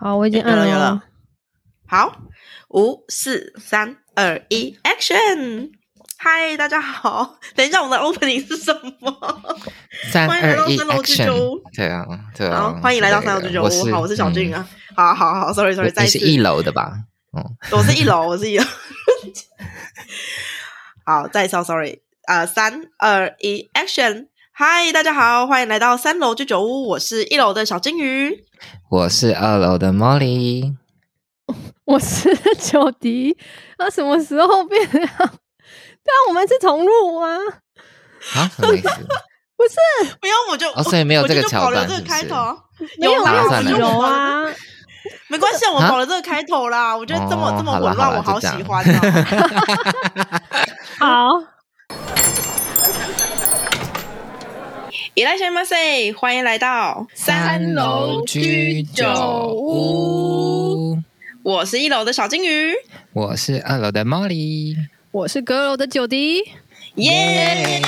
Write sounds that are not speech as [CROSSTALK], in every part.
好，我已经按了，有了。好，五、四、三、二、一，Action！嗨，大家好。[LAUGHS] 等一下，我们的 Opening 是什么？三二一，Action！对啊，对啊。好，欢迎来到三楼居酒屋。好，我是小俊啊。好好好，Sorry，Sorry，再次。你是一楼的吧？哦，我是一楼，我是一楼。[LAUGHS] 好，再一次，Sorry。呃，三二一，Action！嗨，大家好，欢迎来到三楼居酒屋。我是一楼的小金鱼，我是二楼的 Molly，[LAUGHS] 我是 [LAUGHS] 九迪。那什么时候变这样？[LAUGHS] 那我们是重录吗？啊，什么意思？不是，不用我就哦，所以没有这个桥段，这个开头没有有有啊，没关系，我保留这个开头啦。我觉得这么这么混乱，我好喜欢哦。好。伊来先马赛，欢迎来到三楼居酒屋。我是一楼的小金鱼，我是二楼的 Molly，我是阁楼的九迪。耶！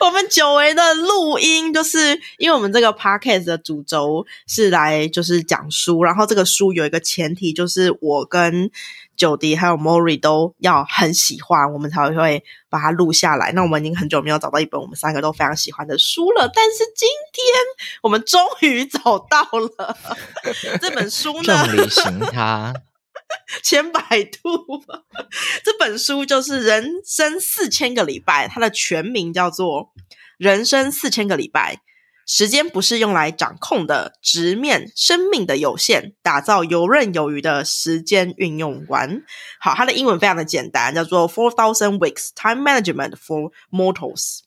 我们久违的录音，就是因为我们这个 podcast 的主轴是来就是讲书，然后这个书有一个前提，就是我跟久迪还有 Mori 都要很喜欢，我们才会把它录下来。那我们已经很久没有找到一本我们三个都非常喜欢的书了，但是今天我们终于找到了 [LAUGHS] 这本书呢。重旅行它，[LAUGHS] 千百度。这本书就是《人生四千个礼拜》，它的全名叫做《人生四千个礼拜》。时间不是用来掌控的，直面生命的有限，打造游刃有余的时间运用观。好，它的英文非常的简单，叫做 Four Thousand Weeks Time Management for Mortals。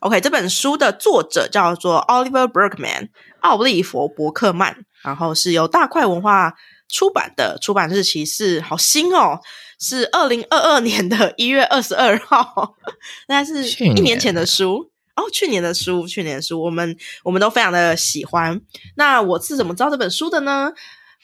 OK，这本书的作者叫做 Oliver Burkeman，奥利弗·伯克曼，然后是由大块文化出版的，出版日期是好新哦，是二零二二年的一月二十二号，[LAUGHS] 那是一年前的书。哦，去年的书，去年的书，我们我们都非常的喜欢。那我是怎么知道这本书的呢？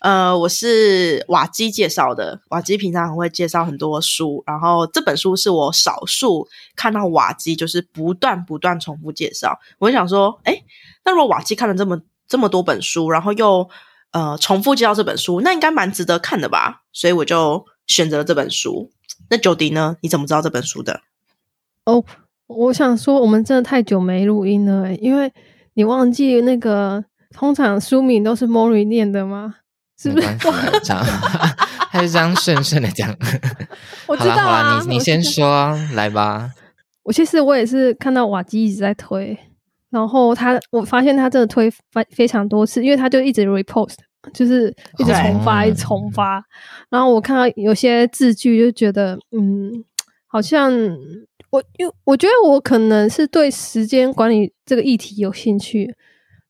呃，我是瓦基介绍的。瓦基平常很会介绍很多书，然后这本书是我少数看到瓦基就是不断不断重复介绍。我就想说，哎，那如果瓦基看了这么这么多本书，然后又呃重复介绍这本书，那应该蛮值得看的吧？所以我就选择了这本书。那九迪呢？你怎么知道这本书的？哦。我想说，我们真的太久没录音了，因为你忘记那个通常书名都是 Mori 念的吗？是不是？还是这样顺顺的讲？[LAUGHS] 我知道啊，好啦，你你先说来吧。我其实我也是看到瓦基一直在推，然后他我发现他真的推非非常多次，因为他就一直 repost，就是一直重发，一直重发。然后我看到有些字句，就觉得嗯，好像。我因为我觉得我可能是对时间管理这个议题有兴趣，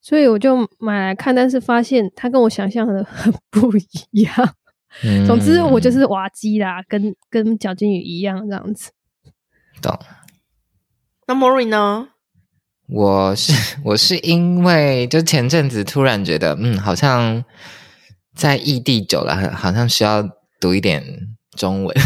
所以我就买来看，但是发现它跟我想象的 [LAUGHS] 很不一样。嗯、总之，我就是瓦基啦，跟跟小金鱼一样这样子。懂。那 Mori 呢？我是我是因为就前阵子突然觉得，嗯，好像在异地久了，好像需要读一点。中文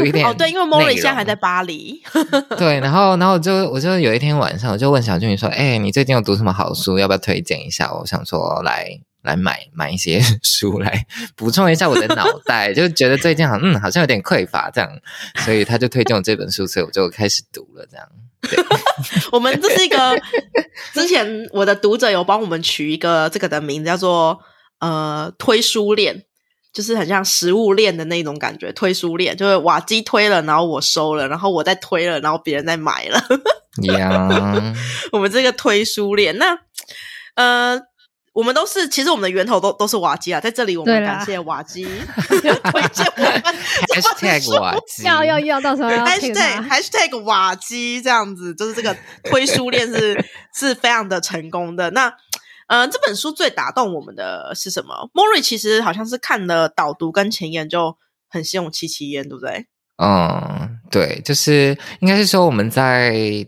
读一点哦，对，因为 Mori 现在还在巴黎。[LAUGHS] 对，然后，然后我就我就有一天晚上，我就问小俊宇说：“哎、欸，你最近有读什么好书？要不要推荐一下？”我想说来来买买一些 [LAUGHS] 书来补充一下我的脑袋，就觉得最近好嗯好像有点匮乏这样，所以他就推荐我这本书，所以我就开始读了这样。对 [LAUGHS] 我们这是一个之前我的读者有帮我们取一个这个的名字，叫做呃推书链。就是很像食物链的那种感觉，推书链就是瓦基推了，然后我收了，然后我再推了，然后别人再买了。呀 [LAUGHS]. 我们这个推书链，那呃，我们都是其实我们的源头都都是瓦基啊，在这里我们感谢瓦基 [LAUGHS] 推荐我们。[LAUGHS] Hashtag 瓦基要要要，到时候要 Hashtag Hashtag 瓦基这样子，就是这个推书链是是非常的成功的。那呃，这本书最打动我们的是什么？Mori 其实好像是看了导读跟前言就很心有戚戚焉，对不对？嗯，对，就是应该是说我们在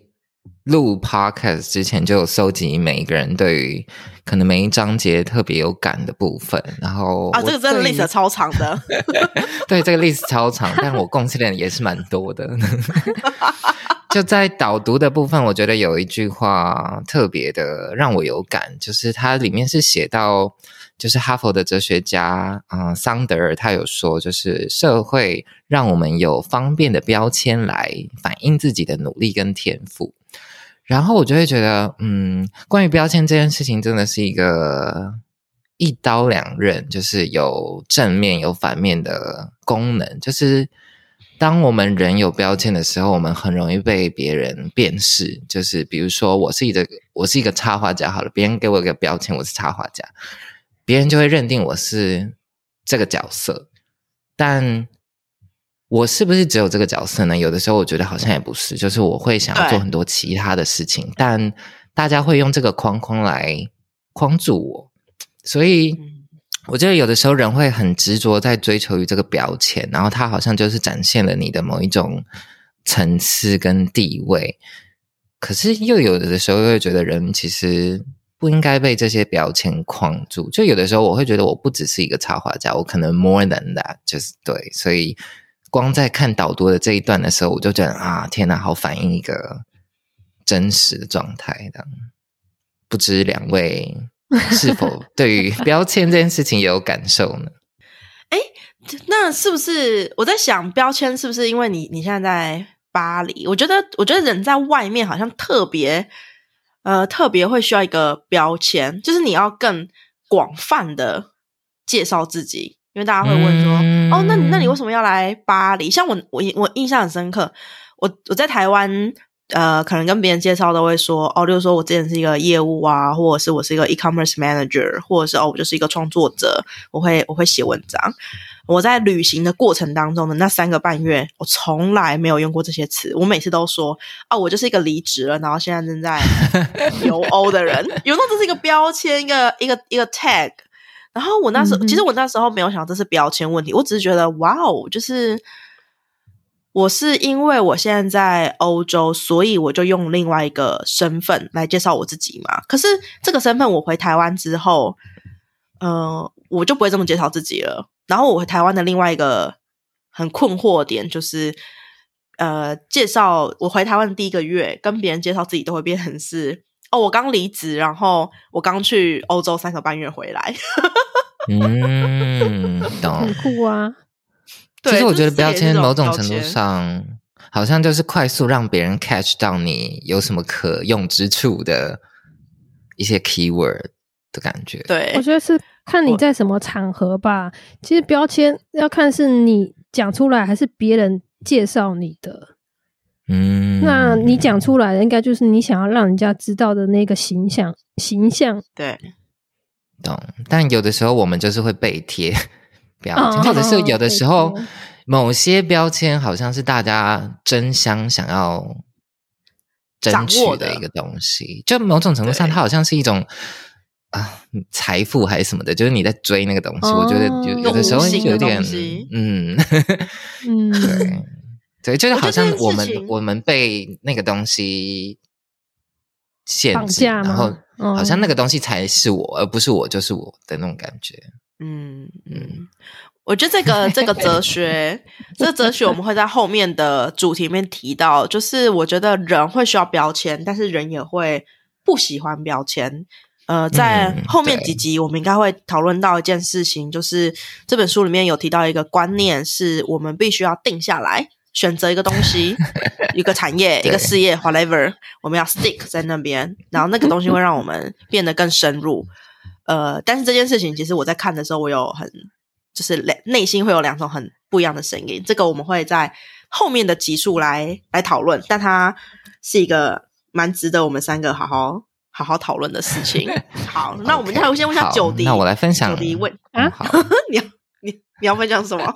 录 Podcast 之前就有搜集每一个人对于可能每一章节特别有感的部分，然后啊，这个真的 list 超长的，[LAUGHS] 对，这个 list 超长，但我贡献的也是蛮多的。[LAUGHS] 就在导读的部分，我觉得有一句话特别的让我有感，就是它里面是写到，就是哈佛的哲学家啊、桑德尔，他有说，就是社会让我们有方便的标签来反映自己的努力跟天赋，然后我就会觉得，嗯，关于标签这件事情，真的是一个一刀两刃，就是有正面有反面的功能，就是。当我们人有标签的时候，我们很容易被别人辨识。就是比如说，我是一个我是一个插画家，好了，别人给我一个标签，我是插画家，别人就会认定我是这个角色。但我是不是只有这个角色呢？有的时候我觉得好像也不是，就是我会想要做很多其他的事情，但大家会用这个框框来框住我，所以。我觉得有的时候人会很执着在追求于这个标签，然后它好像就是展现了你的某一种层次跟地位。可是又有的时候又会觉得人其实不应该被这些标签框住。就有的时候我会觉得我不只是一个插画家，我可能 more than that，就是对。所以光在看导读的这一段的时候，我就觉得啊，天哪，好反映一个真实的状态的。不知两位。[LAUGHS] 是否对于标签这件事情也有感受呢？[LAUGHS] 哎，那是不是我在想，标签是不是因为你你现在在巴黎？我觉得，我觉得人在外面好像特别呃特别会需要一个标签，就是你要更广泛的介绍自己，因为大家会问说，嗯、哦，那那你为什么要来巴黎？像我我我印象很深刻，我我在台湾。呃，可能跟别人介绍都会说，哦，就是说我之前是一个业务啊，或者是我是一个 e-commerce manager，或者是哦，我就是一个创作者，我会我会写文章。我在旅行的过程当中的那三个半月，我从来没有用过这些词，我每次都说，哦，我就是一个离职了，然后现在正在 [LAUGHS] 游欧的人，有那这是一个标签，一个一个一个 tag。然后我那时候，嗯、其实我那时候没有想这是标签问题，我只是觉得，哇哦，就是。我是因为我现在在欧洲，所以我就用另外一个身份来介绍我自己嘛。可是这个身份我回台湾之后，呃，我就不会这么介绍自己了。然后我回台湾的另外一个很困惑的点就是，呃，介绍我回台湾的第一个月，跟别人介绍自己都会变成是哦，我刚离职，然后我刚去欧洲三个半月回来。[LAUGHS] 嗯，懂，很酷啊。其实我觉得标签某种程度上，好像就是快速让别人 catch 到你有什么可用之处的一些 keyword 的感觉。对，我觉得是看你在什么场合吧。其实标签要看是你讲出来，还是别人介绍你的。嗯，那你讲出来的应该就是你想要让人家知道的那个形象。形象，对，懂。但有的时候我们就是会被贴。标签，或者是有的时候，某些标签好像是大家争相想要争取的一个东西，就某种程度上，它好像是一种啊财富还是什么的，就是你在追那个东西。我觉得有有的时候有点嗯 [LAUGHS] 嗯，对对，就是好像我们我们被那个东西限制，然后好像那个东西才是我，而不是我就是我的那种感觉。嗯嗯，我觉得这个这个哲学，这个哲学我们会在后面的主题里面提到。就是我觉得人会需要标签，但是人也会不喜欢标签。呃，在后面几集我们应该会讨论到一件事情，就是这本书里面有提到一个观念，是我们必须要定下来，选择一个东西、[LAUGHS] 一个产业、一个事业，whatever，我们要 stick 在那边，然后那个 [LAUGHS] 东西会让我们变得更深入。呃，但是这件事情，其实我在看的时候，我有很就是内内心会有两种很不一样的声音。这个我们会在后面的集数来来讨论，但它是一个蛮值得我们三个好好好好讨论的事情。[LAUGHS] 好，那我们就先问一下九迪，那我来分享九迪问啊，你要你你要分享什么？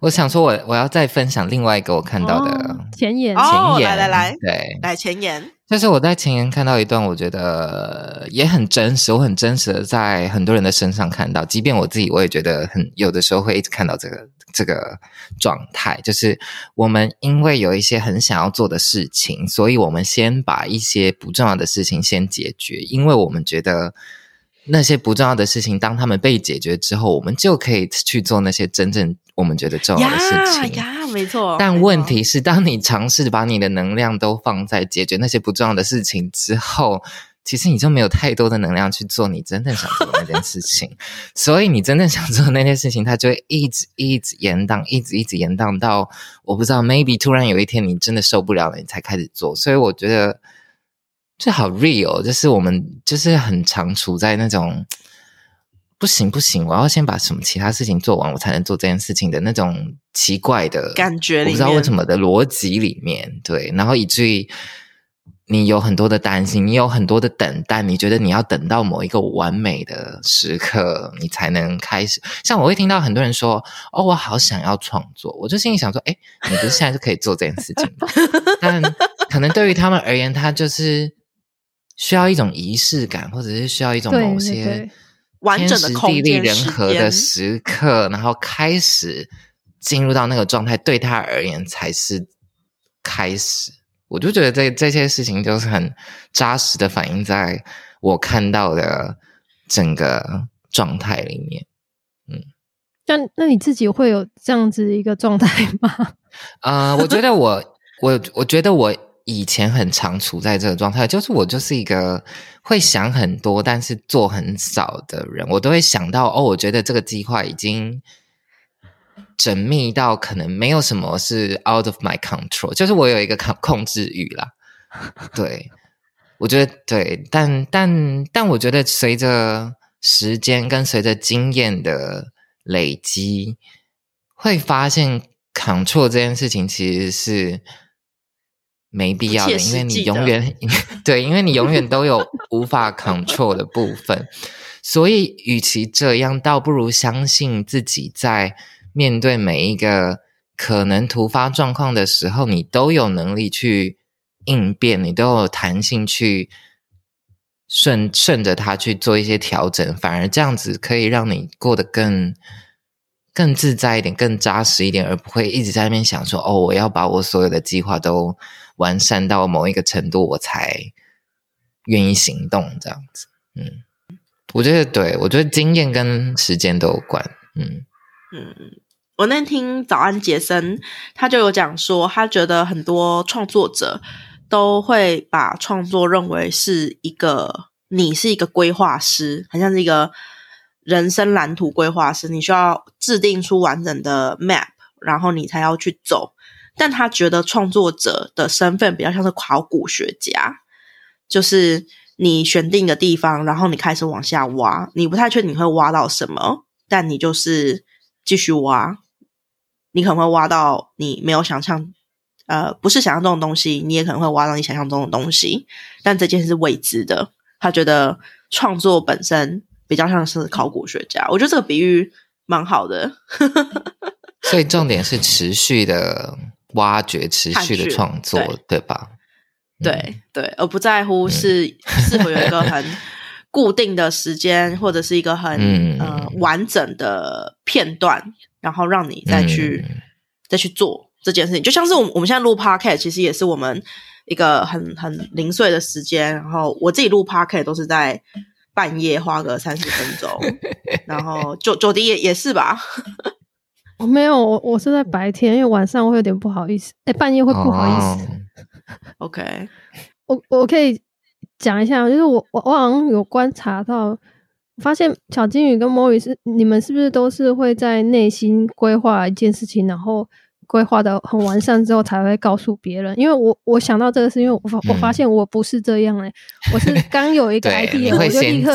我想说我，我我要再分享另外一个我看到的前言，前言，来来来，对，来前言。就是我在前言看到一段，我觉得也很真实，我很真实的在很多人的身上看到，即便我自己，我也觉得很有的时候会一直看到这个这个状态，就是我们因为有一些很想要做的事情，所以我们先把一些不重要的事情先解决，因为我们觉得那些不重要的事情，当他们被解决之后，我们就可以去做那些真正我们觉得重要的事情。呀，呀，没错。但问题是，当你尝试把你的能量都放在解决那些不重要的事情之后，其实你就没有太多的能量去做你真正想做的那件事情。[LAUGHS] 所以，你真正想做的那件事情，它就会一直一直延宕，一直一直延宕到我不知道，maybe 突然有一天你真的受不了了，你才开始做。所以，我觉得。就好 real，就是我们就是很常处在那种不行不行，我要先把什么其他事情做完，我才能做这件事情的那种奇怪的感觉里面，我不知道为什么的逻辑里面，对，然后以至于你有很多的担心，你有很多的等待，你觉得你要等到某一个完美的时刻，你才能开始。像我会听到很多人说：“哦，我好想要创作。”我就心里想说：“哎，你不是现在就可以做这件事情吗？” [LAUGHS] 但可能对于他们而言，他就是。需要一种仪式感，或者是需要一种某些完整的地利人和的时刻，然后开始进入到那个状态，对他而言才是开始。我就觉得这这些事情就是很扎实的反映在我看到的整个状态里面。嗯，那那你自己会有这样子一个状态吗？呃，我觉得我我我觉得我。以前很常处在这个状态，就是我就是一个会想很多，但是做很少的人。我都会想到，哦，我觉得这个计划已经缜密到可能没有什么是 out of my control，就是我有一个控控制欲啦。对，我觉得对，但但但我觉得随着时间跟随着经验的累积，会发现 control 这件事情其实是。没必要的，因为你永远 [LAUGHS] 对，因为你永远都有无法 control 的部分，所以与其这样，倒不如相信自己，在面对每一个可能突发状况的时候，你都有能力去应变，你都有弹性去顺顺着它去做一些调整，反而这样子可以让你过得更更自在一点，更扎实一点，而不会一直在那边想说：“哦，我要把我所有的计划都。”完善到某一个程度，我才愿意行动。这样子，嗯，我觉得对，我觉得经验跟时间都有关。嗯嗯，我那天听早安杰森，他就有讲说，他觉得很多创作者都会把创作认为是一个，你是一个规划师，很像是一个人生蓝图规划师，你需要制定出完整的 map，然后你才要去走。但他觉得创作者的身份比较像是考古学家，就是你选定的地方，然后你开始往下挖，你不太确定你会挖到什么，但你就是继续挖，你可能会挖到你没有想象，呃，不是想象中的东西，你也可能会挖到你想象中的东西，但这件事是未知的。他觉得创作本身比较像是考古学家，我觉得这个比喻蛮好的。[LAUGHS] 所以重点是持续的。挖掘持续的创作，对，对吧？对、嗯、对，而不在乎是是否有一个很 [LAUGHS] 固定的时间，嗯、或者是一个很、嗯、呃完整的片段，然后让你再去、嗯、再去做这件事情。就像是我们我们现在录 Podcast，其实也是我们一个很很零碎的时间。然后我自己录 Podcast 都是在半夜花个三十分钟，[LAUGHS] 然后九九迪也也是吧。我没有，我我是在白天，因为晚上我会有点不好意思，哎，半夜会不好意思。Oh. [LAUGHS] OK，[LAUGHS] 我我可以讲一下，就是我我我好像有观察到，发现小金鱼跟 Mori 是你们是不是都是会在内心规划一件事情，然后规划的很完善之后才会告诉别人？因为我我想到这个是因为我发我发现我不是这样哎、欸，我是刚有一个 [LAUGHS] idea，我就立刻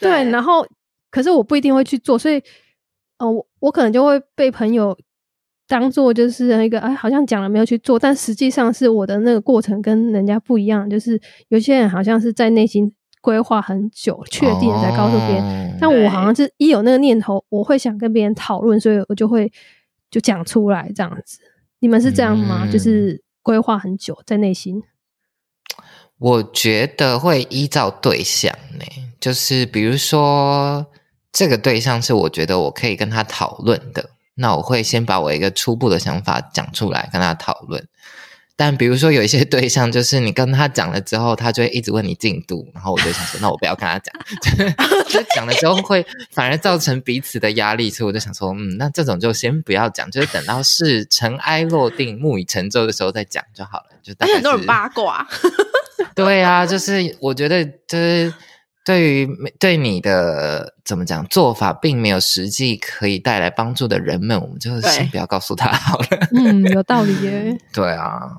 对，然后可是我不一定会去做，所以。哦，我我可能就会被朋友当做就是那个，哎，好像讲了没有去做，但实际上是我的那个过程跟人家不一样。就是有些人好像是在内心规划很久，确定了才告诉别人，哦，但我好像是一有那个念头，我会想跟别人讨论，所以我就会就讲出来这样子。你们是这样吗？嗯，就是规划很久在内心？我觉得会依照对象呢，就是比如说。这个对象是我觉得我可以跟他讨论的，那我会先把我一个初步的想法讲出来跟他讨论。但比如说有一些对象，就是你跟他讲了之后，他就会一直问你进度，然后我就想说，那我不要跟他讲，[LAUGHS] 就讲了之后会反而造成彼此的压力，所以我就想说，嗯，那这种就先不要讲，就是等到是尘埃落定、木已成舟的时候再讲就好了。就大概很多人八卦，[LAUGHS] 对啊，就是我觉得就是。对于对你的怎么讲做法，并没有实际可以带来帮助的人们，我们就先不要告诉他好了。嗯，有道理耶。[LAUGHS] 对啊，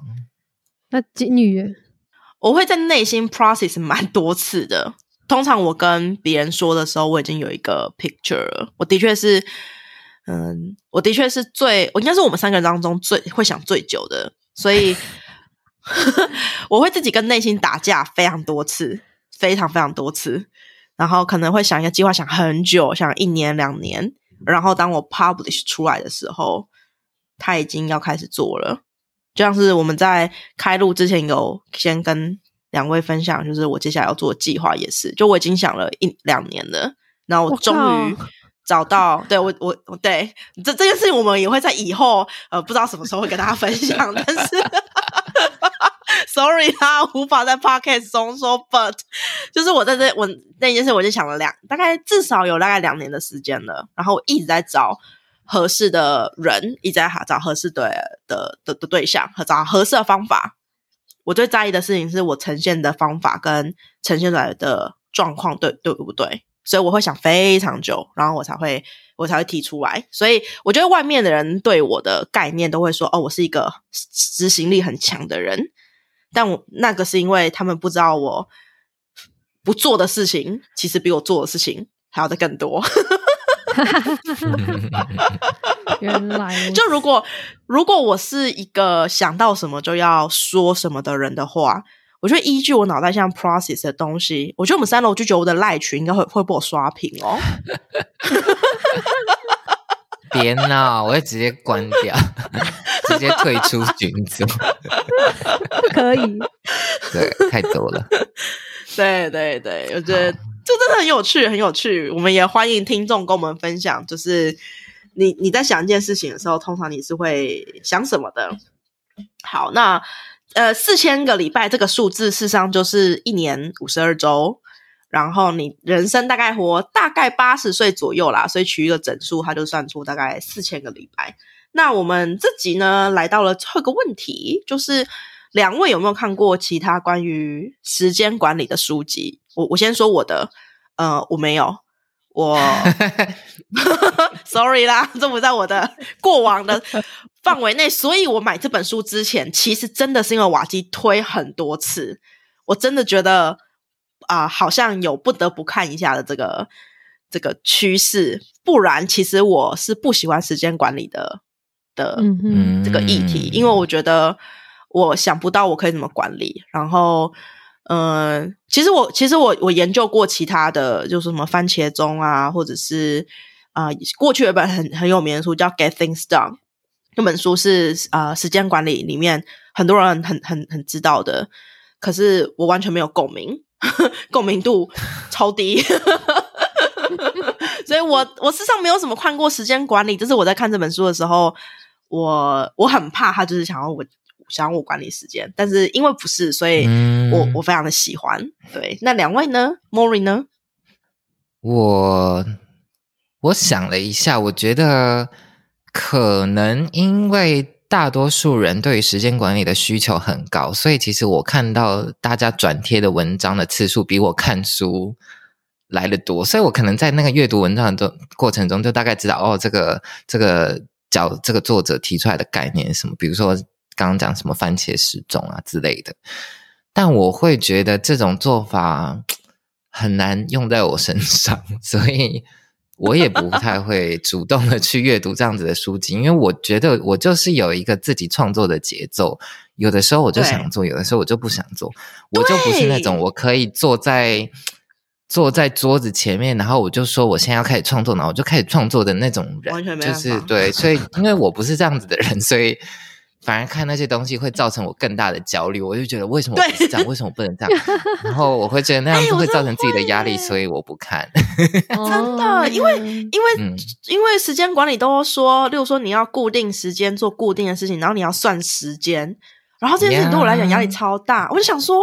那金鱼，我会在内心 process 蛮多次的。通常我跟别人说的时候，我已经有一个 picture 了。我的确是，嗯，我的确是最，我应该是我们三个人当中最会想最久的，所以 [LAUGHS] 我会自己跟内心打架非常多次。非常非常多次，然后可能会想一个计划，想很久，想一年两年。然后当我 publish 出来的时候，他已经要开始做了。就像是我们在开录之前有先跟两位分享，就是我接下来要做的计划也是，就我已经想了一两年了。然后我终于找到，对我我我对这这件事情，我们也会在以后呃不知道什么时候会跟大家分享，但是。[LAUGHS] Sorry 啦，无法在 Podcast 中说，But 就是我在这我那件事，我就想了两，大概至少有大概两年的时间了。然后我一直在找合适的人，一直在找合适的的的的对象和找合适的方法。我最在意的事情是我呈现的方法跟呈现出来的状况对对不对？所以我会想非常久，然后我才会我才会提出来。所以我觉得外面的人对我的概念都会说：“哦，我是一个执行力很强的人。”但我那个是因为他们不知道我不做的事情，其实比我做的事情还要的更多。[LAUGHS] 原来，就如果如果我是一个想到什么就要说什么的人的话，我就依据我脑袋像 process 的东西，我觉得我们三楼就觉得我的赖群应该会会被我刷屏哦。[LAUGHS] 别闹，我会直接关掉，[LAUGHS] 直接退出群组。不 [LAUGHS] 可以，对，太多了。[LAUGHS] 对对对，我觉得这真的很有趣，很有趣。我们也欢迎听众跟我们分享，就是你你在想一件事情的时候，通常你是会想什么的？好，那呃，四千个礼拜这个数字，事实上就是一年五十二周。然后你人生大概活大概八十岁左右啦，所以取一个整数，它就算出大概四千个礼拜。那我们这集呢，来到了最后一个问题，就是两位有没有看过其他关于时间管理的书籍？我我先说我的，呃，我 [LAUGHS] 没有，我 [LAUGHS] sorry 啦，这不在我的过往的范围内，所以我买这本书之前，其实真的是因为瓦基推很多次，我真的觉得。啊、呃，好像有不得不看一下的这个这个趋势，不然其实我是不喜欢时间管理的的这个议题，嗯、因为我觉得我想不到我可以怎么管理。然后，嗯、呃，其实我其实我我研究过其他的，就是什么番茄钟啊，或者是啊、呃，过去有一本很很有名的书叫《Get Things Done》，那本书是啊、呃，时间管理里面很多人很很很知道的，可是我完全没有共鸣。[LAUGHS] 共鸣度超低，[LAUGHS] 所以我我事实上没有什么看过时间管理。就是我在看这本书的时候，我我很怕他就是想要我想要我管理时间，但是因为不是，所以我、嗯、我非常的喜欢。对，那两位呢？Mori 呢？我我想了一下，我觉得可能因为。大多数人对于时间管理的需求很高，所以其实我看到大家转贴的文章的次数比我看书来得多，所以我可能在那个阅读文章的过程中就大概知道哦，这个这个角这个作者提出来的概念是什么，比如说刚刚讲什么番茄时钟啊之类的。但我会觉得这种做法很难用在我身上，所以。我也不太会主动的去阅读这样子的书籍，因为我觉得我就是有一个自己创作的节奏，有的时候我就想做，有的时候我就不想做，我就不是那种我可以坐在坐在桌子前面，然后我就说我现在要开始创作，然后我就开始创作的那种人，完全没就是对，所以因为我不是这样子的人，所以。反而看那些东西会造成我更大的焦虑，我就觉得为什么我不是这样？为什么我不能这样？然后我会觉得那样子会造成自己的压力，所以我不看。[LAUGHS] 真的，因为因为、嗯、因为时间管理都说，例如说你要固定时间做固定的事情，然后你要算时间，然后这件事情对我来讲压力超大，我就想说，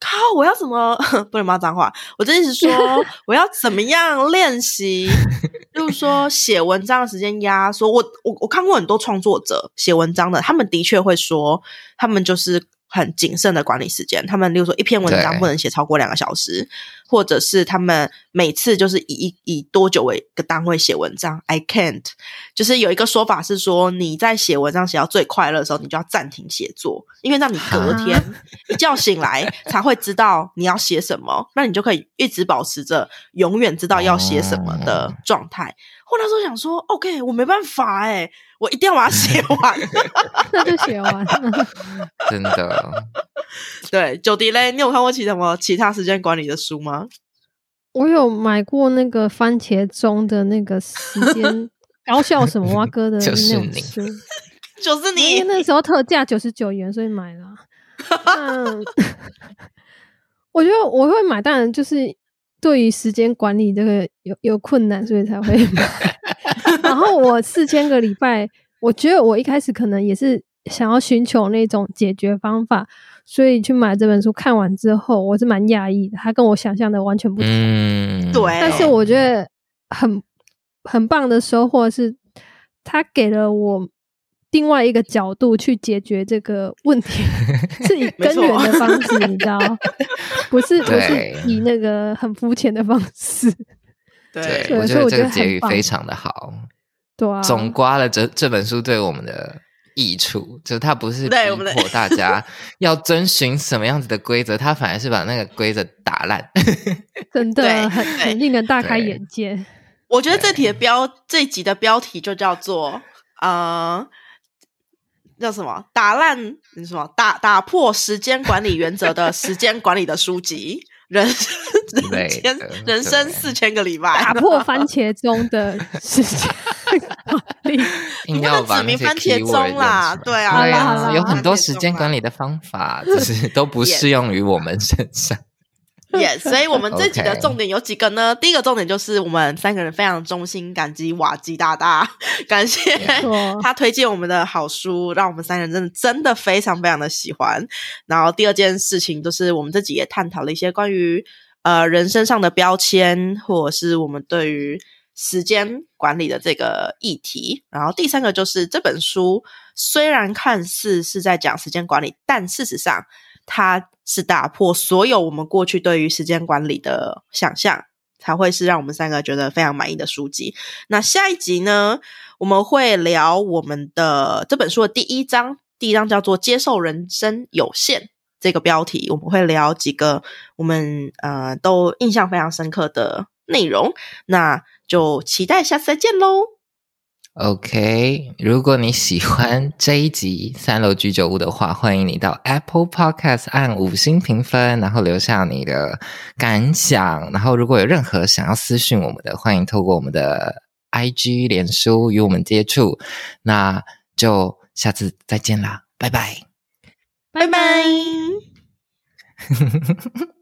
靠，我要怎么 [LAUGHS] 不能骂脏话？我这意思是说，[LAUGHS] 我要怎么样练习？就是说，写文章的时间压缩。我我我看过很多创作者写文章的，他们的确会说，他们就是。很谨慎的管理时间，他们例如说一篇文章不能写超过两个小时，或者是他们每次就是以以多久为一个单位写文章。I can't，就是有一个说法是说，你在写文章写到最快乐的时候，你就要暂停写作，因为让你隔天一觉醒来才会知道你要写什么，那你就可以一直保持着永远知道要写什么的状态。我那时候想说，OK，我没办法哎，我一定要把它写完，[LAUGHS] 那就写完。[LAUGHS] 真的，[LAUGHS] 对，九迪嘞，你有看过其什么其他时间管理的书吗？我有买过那个番茄钟的那个时间高效什么蛙哥的那种书，就是你，因为那时候特价九十九元，所以买了。嗯，我觉得我会买，当然就是。对于时间管理这个有有困难，所以才会买。[LAUGHS] 然后我四千个礼拜，我觉得我一开始可能也是想要寻求那种解决方法，所以去买这本书。看完之后，我是蛮讶异的，它跟我想象的完全不同。嗯，对。但是我觉得很很棒的收获是，它给了我。另外一个角度去解决这个问题，[LAUGHS] 是以根源的方式，[LAUGHS] 你知道，不是不是以那个很肤浅的方式。[LAUGHS] 对，对我觉得这个结语非常的好。对啊，总刮了这这本书对我们的益处，就是它不是逼迫大家要遵循什么样子的规则，它反而是把那个规则打烂。[LAUGHS] 真的很很令人大开眼界。我觉得这题的标这集的标题就叫做呃。叫什么？打烂你什么？打打破时间管理原则的 [LAUGHS] 时间管理的书籍，人人间人生四千个礼拜，打破番茄钟的时间管理，你不能指明番茄钟啦，对啊，对啊，有很多时间管理的方法，只是都不 [LAUGHS] 适用于我们身上。[LAUGHS] Yes，所以我们这集的重点有几个呢.第一个重点就是我们三个人非常衷心感激瓦基大大，[LAUGHS] 感谢他推荐我们的好书，让我们三个人真的真的非常非常的喜欢。然后第二件事情就是我们这集也探讨了一些关于呃人身上的标签，或者是我们对于时间管理的这个议题。然后第三个就是这本书虽然看似是在讲时间管理，但事实上它。是打破所有我们过去对于时间管理的想象，才会是让我们三个觉得非常满意的书籍。那下一集呢，我们会聊我们的这本书的第一章，第一章叫做“接受人生有限”这个标题，我们会聊几个我们呃都印象非常深刻的内容。那就期待下次再见喽。OK，如果你喜欢这一集三楼居酒屋的话，欢迎你到 Apple Podcast 按五星评分，然后留下你的感想。然后如果有任何想要私讯我们的，欢迎透过我们的 IG、脸书与我们接触。那就下次再见啦，拜拜，拜拜。[LAUGHS]